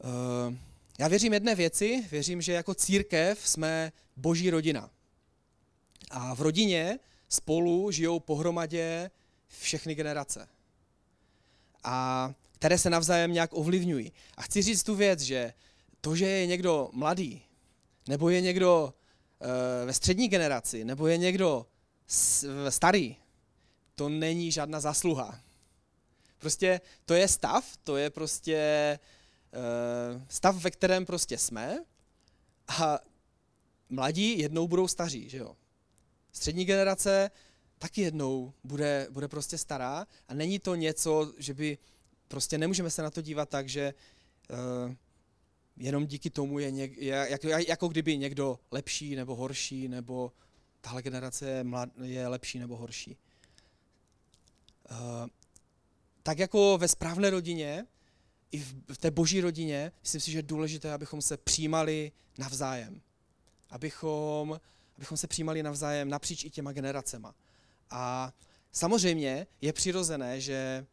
Speaker 3: Uh, já věřím jedné věci, věřím, že jako církev jsme boží rodina. A v rodině spolu žijou pohromadě všechny generace. A které se navzájem nějak ovlivňují. A chci říct tu věc, že to, že je někdo mladý, nebo je někdo e, ve střední generaci, nebo je někdo starý, to není žádná zasluha. Prostě to je stav, to je prostě e, stav, ve kterém prostě jsme a mladí jednou budou staří, že jo. Střední generace taky jednou bude, bude prostě stará a není to něco, že by, prostě nemůžeme se na to dívat tak, že uh, jenom díky tomu je, něk, je jako, jako kdyby někdo lepší nebo horší, nebo tahle generace je, mlad, je lepší nebo horší. Uh, tak jako ve správné rodině, i v, v té boží rodině, myslím si, že je důležité, abychom se přijímali navzájem. Abychom, abychom se přijímali navzájem napříč i těma generacema. A samozřejmě je přirozené, že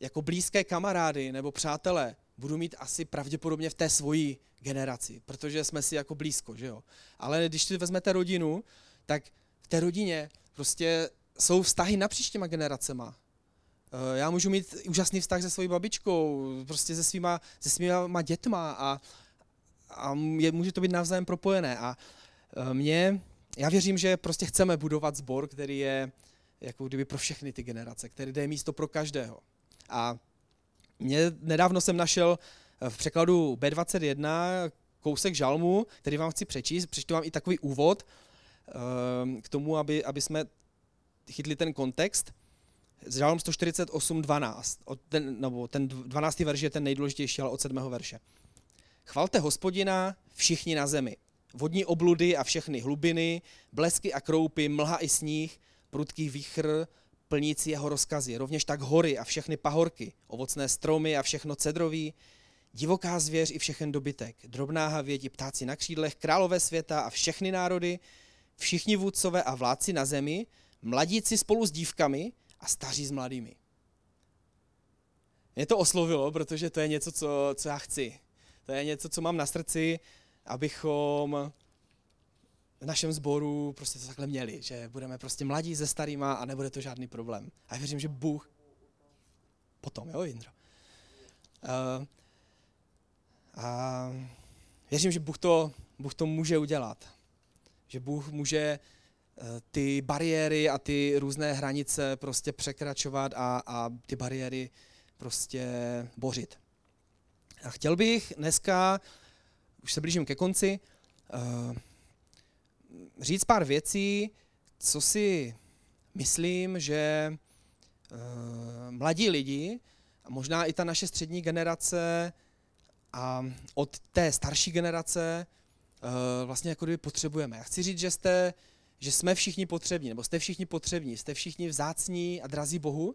Speaker 3: jako blízké kamarády nebo přátelé budu mít asi pravděpodobně v té svoji generaci, protože jsme si jako blízko, že jo. Ale když si vezmete rodinu, tak v té rodině prostě jsou vztahy napříč těma generacema. Eh, já můžu mít úžasný vztah se svojí babičkou, prostě se svýma, se svýma dětma a, a je, může to být navzájem propojené. A eh, mě, já věřím, že prostě chceme budovat sbor, který je jako kdyby pro všechny ty generace, který je místo pro každého. A mě nedávno jsem našel v překladu B21 kousek žalmu, který vám chci přečíst. Přečtu vám i takový úvod ehm, k tomu, aby, aby jsme chytli ten kontext. Žalm 148, 12. Od ten, nebo ten 12. verš je ten nejdůležitější, ale od 7. verše. Chvalte hospodina všichni na zemi. Vodní obludy a všechny hlubiny, blesky a kroupy, mlha i sníh, prudký výchr, plnící jeho rozkazy, rovněž tak hory a všechny pahorky, ovocné stromy a všechno cedroví, divoká zvěř i všechen dobytek, drobná havěť i ptáci na křídlech, králové světa a všechny národy, všichni vůdcové a vládci na zemi, mladíci spolu s dívkami a staří s mladými. Mě to oslovilo, protože to je něco, co, co já chci. To je něco, co mám na srdci, abychom v našem sboru prostě to takhle měli, že budeme prostě mladí se starýma a nebude to žádný problém. A já věřím, že Bůh potom, jo, Jindro. Uh, a věřím, že Bůh to, Bůh to může udělat. Že Bůh může uh, ty bariéry a ty různé hranice prostě překračovat a, a ty bariéry prostě bořit. A chtěl bych dneska, už se blížím ke konci, uh, říct pár věcí, co si myslím, že uh, mladí lidi, a možná i ta naše střední generace a od té starší generace uh, vlastně jako kdyby potřebujeme. Já chci říct, že jste, že jsme všichni potřební, nebo jste všichni potřební, jste všichni vzácní a drazí Bohu.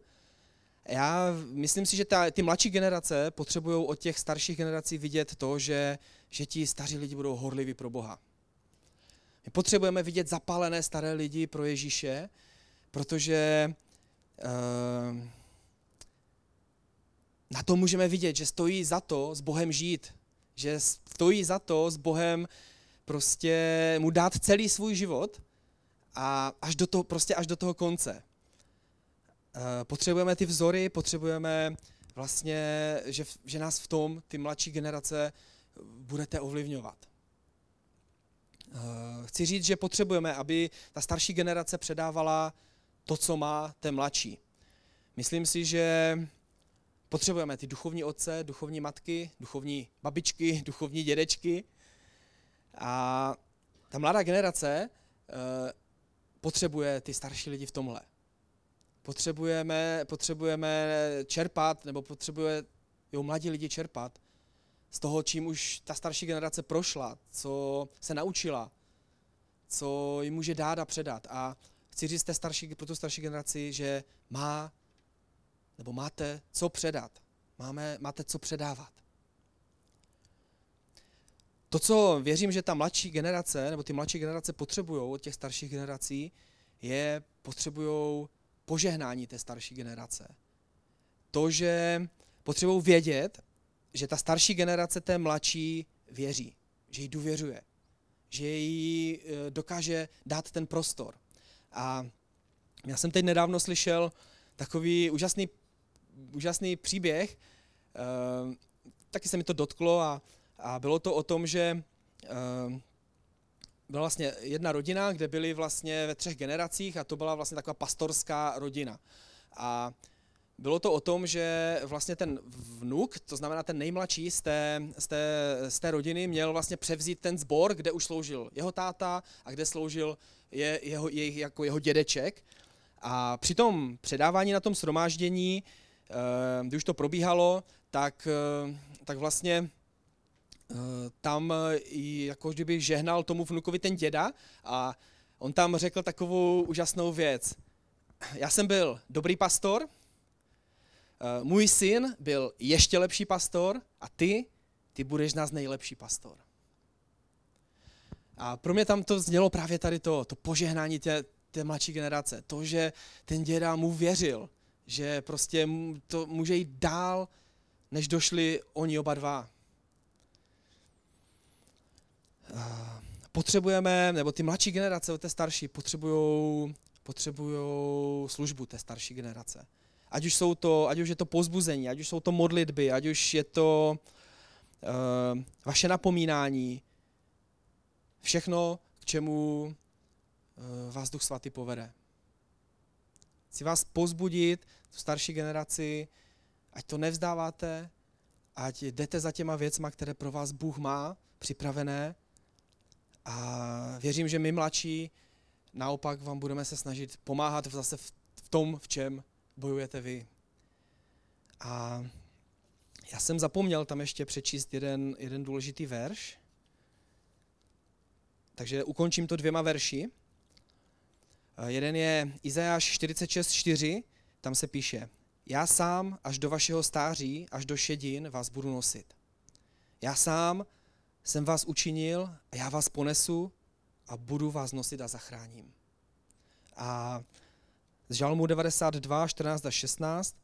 Speaker 3: Já myslím si, že ta, ty mladší generace potřebují od těch starších generací vidět to, že, že ti staří lidi budou horliví pro Boha. My potřebujeme vidět zapálené staré lidi pro Ježíše, protože uh, na to můžeme vidět, že stojí za to s Bohem žít, že stojí za to s Bohem prostě mu dát celý svůj život a až do toho, prostě až do toho konce. Uh, potřebujeme ty vzory, potřebujeme vlastně, že, že nás v tom ty mladší generace budete ovlivňovat. Eh, chci říct, že potřebujeme, aby ta starší generace předávala to, co má ten mladší. Myslím si, že Potřebujeme ty duchovní otce, duchovní matky, duchovní babičky, duchovní dědečky. A ta mladá generace eh, potřebuje ty starší lidi v tomhle. Potřebujeme, potřebujeme čerpat, nebo potřebuje jo, mladí lidi čerpat z toho, čím už ta starší generace prošla, co se naučila, co jim může dát a předat. A chci říct té starší, pro tu starší generaci, že má, nebo máte co předat. Máme, máte co předávat. To, co věřím, že ta mladší generace, nebo ty mladší generace potřebují od těch starších generací, je, potřebují požehnání té starší generace. To, že potřebují vědět, že ta starší generace té mladší věří, že jí důvěřuje, že jí eh, dokáže dát ten prostor. A já jsem teď nedávno slyšel takový úžasný, úžasný příběh, eh, taky se mi to dotklo a, a bylo to o tom, že eh, byla vlastně jedna rodina, kde byli vlastně ve třech generacích a to byla vlastně taková pastorská rodina. A bylo to o tom, že vlastně ten vnuk, to znamená ten nejmladší z té, z té, z té rodiny, měl vlastně převzít ten sbor, kde už sloužil jeho táta a kde sloužil je, jeho, je, jako jeho dědeček. A při tom předávání na tom shromáždění, eh, když už to probíhalo, tak, eh, tak vlastně tam jako kdyby žehnal tomu vnukovi ten děda a on tam řekl takovou úžasnou věc. Já jsem byl dobrý pastor, Eh, můj syn byl ještě lepší pastor a ty, ty budeš nás nejlepší pastor. A pro mě tam to znělo právě tady to, to požehnání té, té mladší generace. To, že ten děda mu věřil, že prostě to může jít dál, než došli oni oba dva. Potřebujeme, nebo ty mladší generace od té starší potřebují potřebujou službu té starší generace. Ať už, jsou to, ať už je to pozbuzení, ať už jsou to modlitby, ať už je to uh, vaše napomínání. Všechno, k čemu uh, vás Duch Svatý povede. Chci vás pozbudit, tu starší generaci, ať to nevzdáváte, ať jdete za těma věcma, které pro vás Bůh má připravené. A věřím, že my mladší naopak vám budeme se snažit pomáhat zase v tom, v čem bojujete vy. A já jsem zapomněl tam ještě přečíst jeden, jeden důležitý verš. Takže ukončím to dvěma verši. Jeden je Izajáš 46.4, tam se píše, já sám až do vašeho stáří, až do šedin vás budu nosit. Já sám jsem vás učinil a já vás ponesu a budu vás nosit a zachráním. A z Žalmu 92, 14 a 16.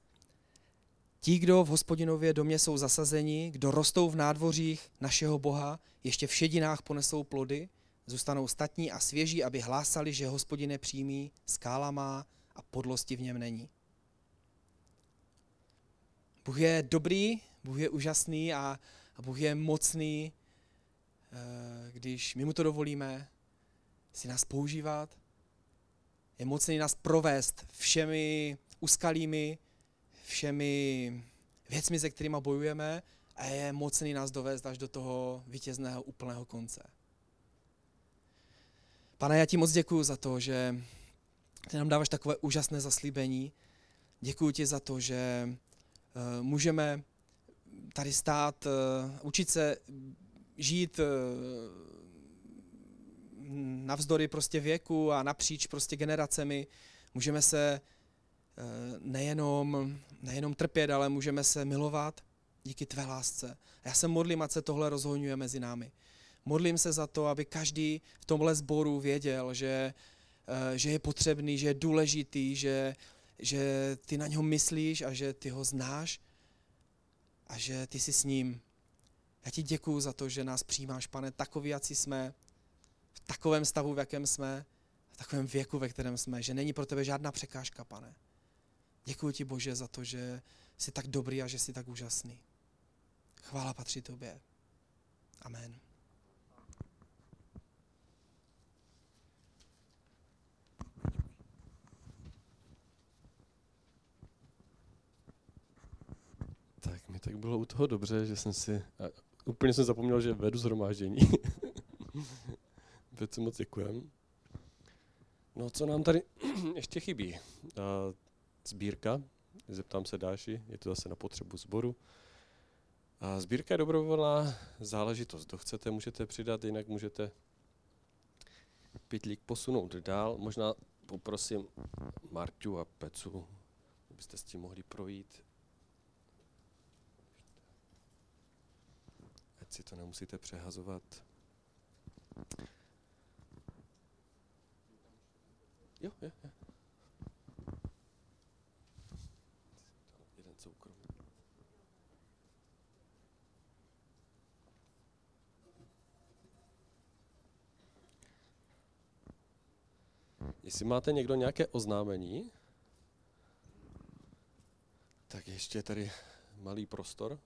Speaker 3: Ti, kdo v hospodinově domě jsou zasazeni, kdo rostou v nádvořích našeho Boha, ještě v šedinách ponesou plody, zůstanou statní a svěží, aby hlásali, že hospodine přímý, skála má a podlosti v něm není. Bůh je dobrý, Bůh je úžasný a, Bůh je mocný, když my mu to dovolíme si nás používat, je mocný nás provést všemi úskalými, všemi věcmi, se kterými bojujeme a je mocný nás dovést až do toho vítězného úplného konce. Pane, já ti moc děkuji za to, že ty nám dáváš takové úžasné zaslíbení. Děkuji ti za to, že uh, můžeme tady stát, uh, učit se žít uh, navzdory prostě věku a napříč prostě generacemi můžeme se eh, nejenom, nejenom trpět, ale můžeme se milovat díky tvé lásce. Já se modlím, ať se tohle rozhodňuje mezi námi. Modlím se za to, aby každý v tomhle sboru věděl, že, eh, že je potřebný, že je důležitý, že, že ty na něho myslíš a že ty ho znáš a že ty jsi s ním. Já ti děkuju za to, že nás přijímáš, pane, takový, jak jsme, v takovém stavu, v jakém jsme, v takovém věku, ve kterém jsme, že není pro tebe žádná překážka, pane. Děkuji ti, Bože, za to, že jsi tak dobrý a že jsi tak úžasný. Chvála patří tobě. Amen.
Speaker 1: Mě tak bylo u toho dobře, že jsem si, úplně jsem zapomněl, že vedu zhromáždění. Věc moc děkujem. No, co nám tady ještě chybí? Sbírka, zeptám se Dáši, je to zase na potřebu sboru. Sbírka je dobrovolná záležitost. Kdo chcete, můžete přidat, jinak můžete pytlík posunout dál. Možná poprosím Marťu a Pecu, abyste s tím mohli projít. Ať si to nemusíte přehazovat. Jo, jo, jo. Jeden soukromý. Jestli máte někdo nějaké oznámení, tak ještě tady malý prostor.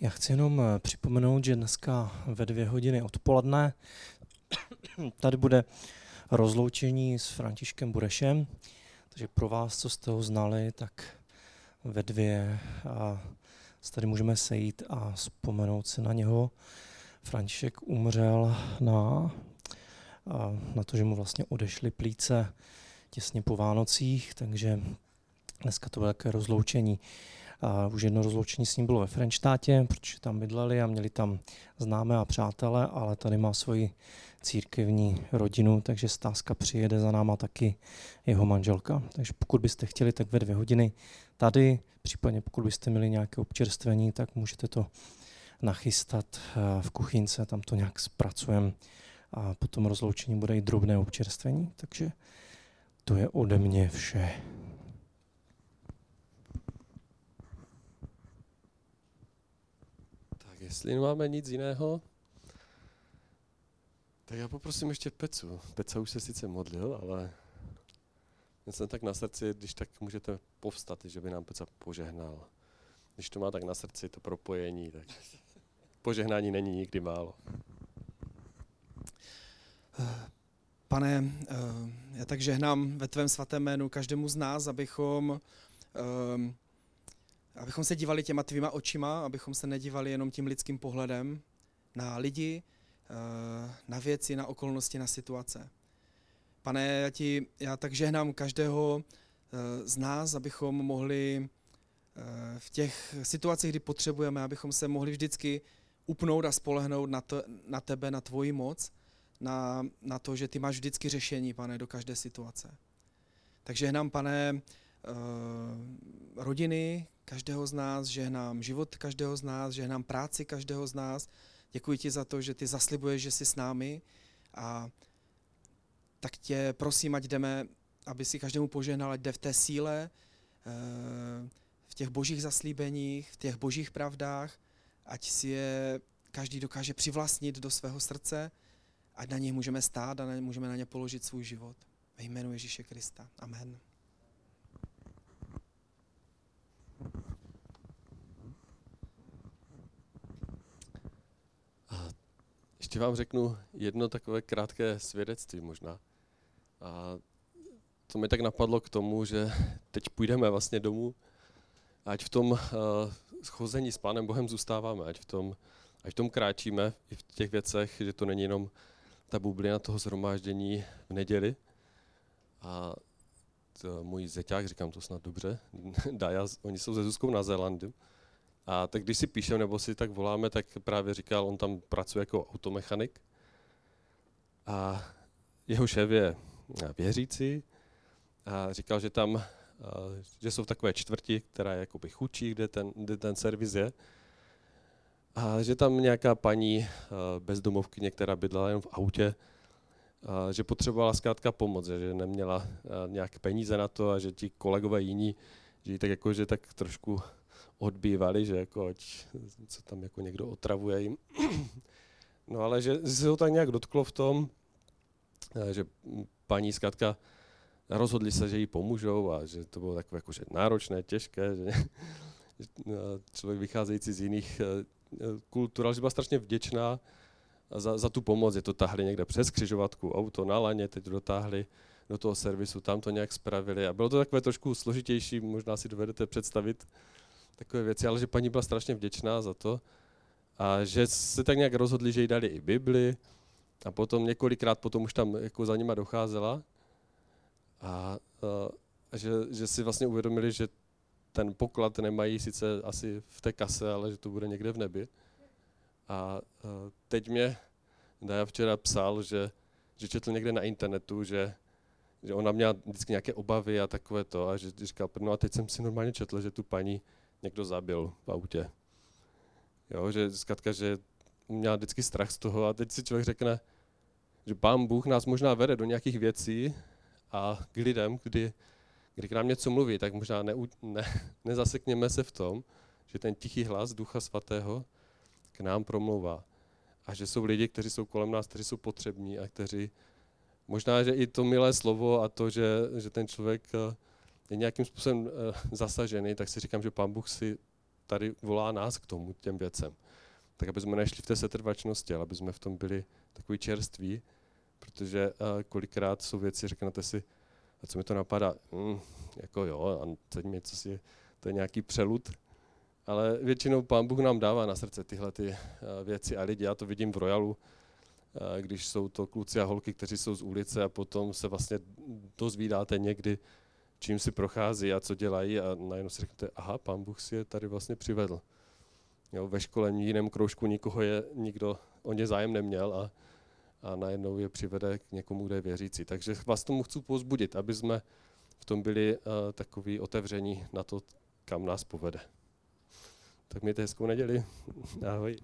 Speaker 4: Já chci jenom eh, připomenout, že dneska ve dvě hodiny odpoledne tady bude rozloučení s Františkem Burešem, takže pro vás, co jste ho znali, tak ve dvě a se tady můžeme sejít a vzpomenout si na něho. František umřel na, na to, že mu vlastně odešly plíce těsně po Vánocích, takže dneska to bude také rozloučení. A už jedno rozloučení s ním bylo ve Frenštátě, protože tam bydleli a měli tam známé a přátele, ale tady má svoji církevní rodinu, takže Stázka přijede za náma taky jeho manželka. Takže pokud byste chtěli, tak ve dvě hodiny tady, případně pokud byste měli nějaké občerstvení, tak můžete to nachystat eh, v kuchynce, tam to nějak zpracujeme a potom rozloučení bude i drobné občerstvení, takže to je ode mě vše.
Speaker 1: Jestli nemáme nic jiného, tak já poprosím ještě Pecu. Peca už se sice modlil, ale já jsem tak na srdci, když tak můžete povstat, že by nám Peca požehnal. Když to má tak na srdci, to propojení, tak požehnání není nikdy málo.
Speaker 3: Pane, eh, já tak žehnám ve tvém svatém jménu každému z nás, abychom, eh, abychom se dívali těma tvýma očima, abychom se nedívali jenom tím lidským pohledem na lidi, eh, na věci, na okolnosti, na situace. Pane, já, ti, já tak žehnám každého z nás, abychom mohli v těch situacích, kdy potřebujeme, abychom se mohli vždycky upnout a spolehnout na, to, na tebe, na tvoji moc, na, na to, že ty máš vždycky řešení, pane, do každé situace. Takže nám, pane, rodiny každého z nás, žehnám život každého z nás, žehnám práci každého z nás. Děkuji ti za to, že ty zaslibuješ, že jsi s námi a tak tě prosím, ať jdeme, aby si každému požehnal, ať jde v té síle, uh, v těch božích zaslíbeních, v těch božích pravdách, ať si je každý dokáže přivlastnit do svého srdce, ať na nich můžeme stát a můžeme na ně položit svůj život. Ve jménu Ježíše Krista. Amen.
Speaker 1: Ještě vám řeknu jedno takové krátké svědectví možná. A to mi tak napadlo k tomu, že teď půjdeme vlastně domů, ať v tom uh, schození s Pánem Bohem zůstáváme, ať v tom, ať v tom kráčíme, i v těch věcech, že to není jenom ta bublina toho zhromáždění v neděli. A to můj zeťák, říkám to snad dobře, Daja, oni jsou ze Zuzkou na Zélandu. A tak když si píšeme nebo si tak voláme, tak právě říkal, on tam pracuje jako automechanik. A jeho šéf je věřící a říkal, že tam že jsou takové čtvrti, která je jakoby chudší, kde ten, kde ten servis je. A že tam nějaká paní bezdomovkyně, která bydlela jen v autě, a že potřebovala zkrátka pomoc, že neměla nějaké peníze na to a že ti kolegové jiní, že ji tak jako, že tak trošku odbývali, že jako ať se tam jako někdo otravuje jim. No ale že se ho tak nějak dotklo v tom, že paní zkrátka rozhodli se, že jí pomůžou a že to bylo takové jako, že náročné, těžké, že člověk vycházející z jiných kultur, ale že byla strašně vděčná za, za tu pomoc. Je to tahli někde přes křižovatku, auto na laně, teď dotáhli do toho servisu, tam to nějak spravili. A bylo to takové trošku složitější, možná si dovedete představit takové věci, ale že paní byla strašně vděčná za to. A že se tak nějak rozhodli, že jí dali i Bibli. A potom několikrát potom už tam jako za nima docházela. A, a že, že si vlastně uvědomili, že ten poklad nemají sice asi v té kase, ale že to bude někde v nebi. A, teď mě Daja včera psal, že, že četl někde na internetu, že, že ona měla vždycky nějaké obavy a takové to a že říkal, no a teď jsem si normálně četl, že tu paní někdo zabil v autě. Jo, že zkrátka, že měla vždycky strach z toho a teď si člověk řekne, že pán Bůh nás možná vede do nějakých věcí a k lidem, kdy, kdy k nám něco mluví, tak možná ne, ne, nezasekněme se v tom, že ten tichý hlas Ducha Svatého k nám promlouvá. A že jsou lidi, kteří jsou kolem nás, kteří jsou potřební a kteří možná, že i to milé slovo a to, že, že ten člověk eh, je nějakým způsobem eh, zasažený, tak si říkám, že pán Bůh si tady volá nás k tomu, těm věcem. Tak aby jsme nešli v té setrvačnosti, ale aby jsme v tom byli takový čerství, protože uh, kolikrát jsou věci, řeknete si, a co mi to napadá, mm, jako jo, a teď mi co si, to je nějaký přelud, ale většinou pán Bůh nám dává na srdce tyhle ty uh, věci a lidi, já to vidím v Royalu, když jsou to kluci a holky, kteří jsou z ulice a potom se vlastně dozvídáte někdy, čím si prochází a co dělají a najednou si řeknete, aha, pán Bůh si je tady vlastně přivedl. Jo, ve škole jiném kroužku nikoho je, nikdo o ně zájem neměl a, a najednou je přivede k někomu, kde je věřící. Takže vás tomu chci pozbudit, aby jsme v tom byli uh, takový otevření na to, kam nás povede. Tak mějte hezkou neděli. Ahoj.